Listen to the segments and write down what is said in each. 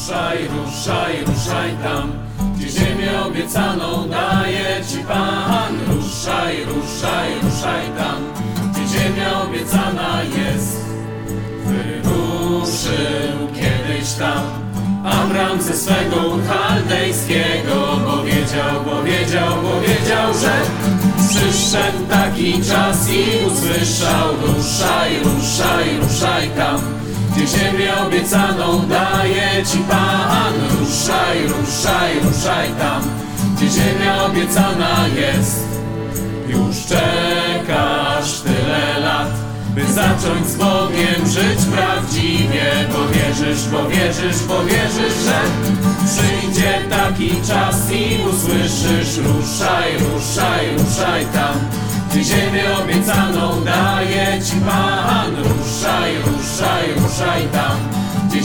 ruszaj, ruszaj, ruszaj tam, gdzie ziemię obiecaną daje Ci Pan. Ruszaj, ruszaj, ruszaj tam, gdzie ziemia obiecana jest. Wyruszył kiedyś tam Abram ze swego chaldejskiego, bo wiedział, bo wiedział, bo wiedział, że przyszedł taki czas i usłyszał Ruszaj, ruszaj, ruszaj tam, gdzie ziemię obiecaną daje Ci Pan. Ruszaj, ruszaj, ruszaj tam, gdzie ziemia obiecana jest. Już czekasz tyle lat, by zacząć z Bogiem żyć prawdziwie, bo wierzysz, bo wierzysz, bo wierzysz, że przyjdzie taki czas i usłyszysz ruszaj, ruszaj, ruszaj tam, gdzie ziemię obiecaną daje Ci Pan.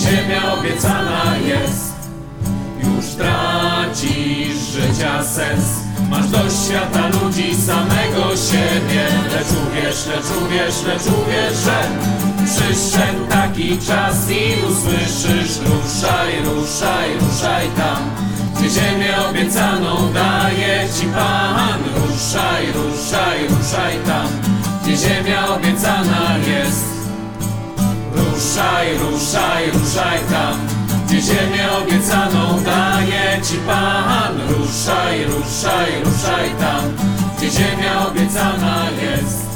Ziemia obiecana jest. Już tracisz życia sens. Masz dość świata ludzi, samego siebie. Lecz uwierz, lecz uwierz, lecz uwierz, że Przyszedł taki czas i usłyszysz Ruszaj, ruszaj, ruszaj tam Gdzie ziemię obiecaną daje Ci Pan. Ruszaj, ruszaj, ruszaj tam Gdzie ziemia obiecana jest Ruszaj, ruszaj, ruszaj tam, gdzie ziemię obiecaną daje Ci Pan. Ruszaj, ruszaj, ruszaj tam, gdzie ziemia obiecana jest.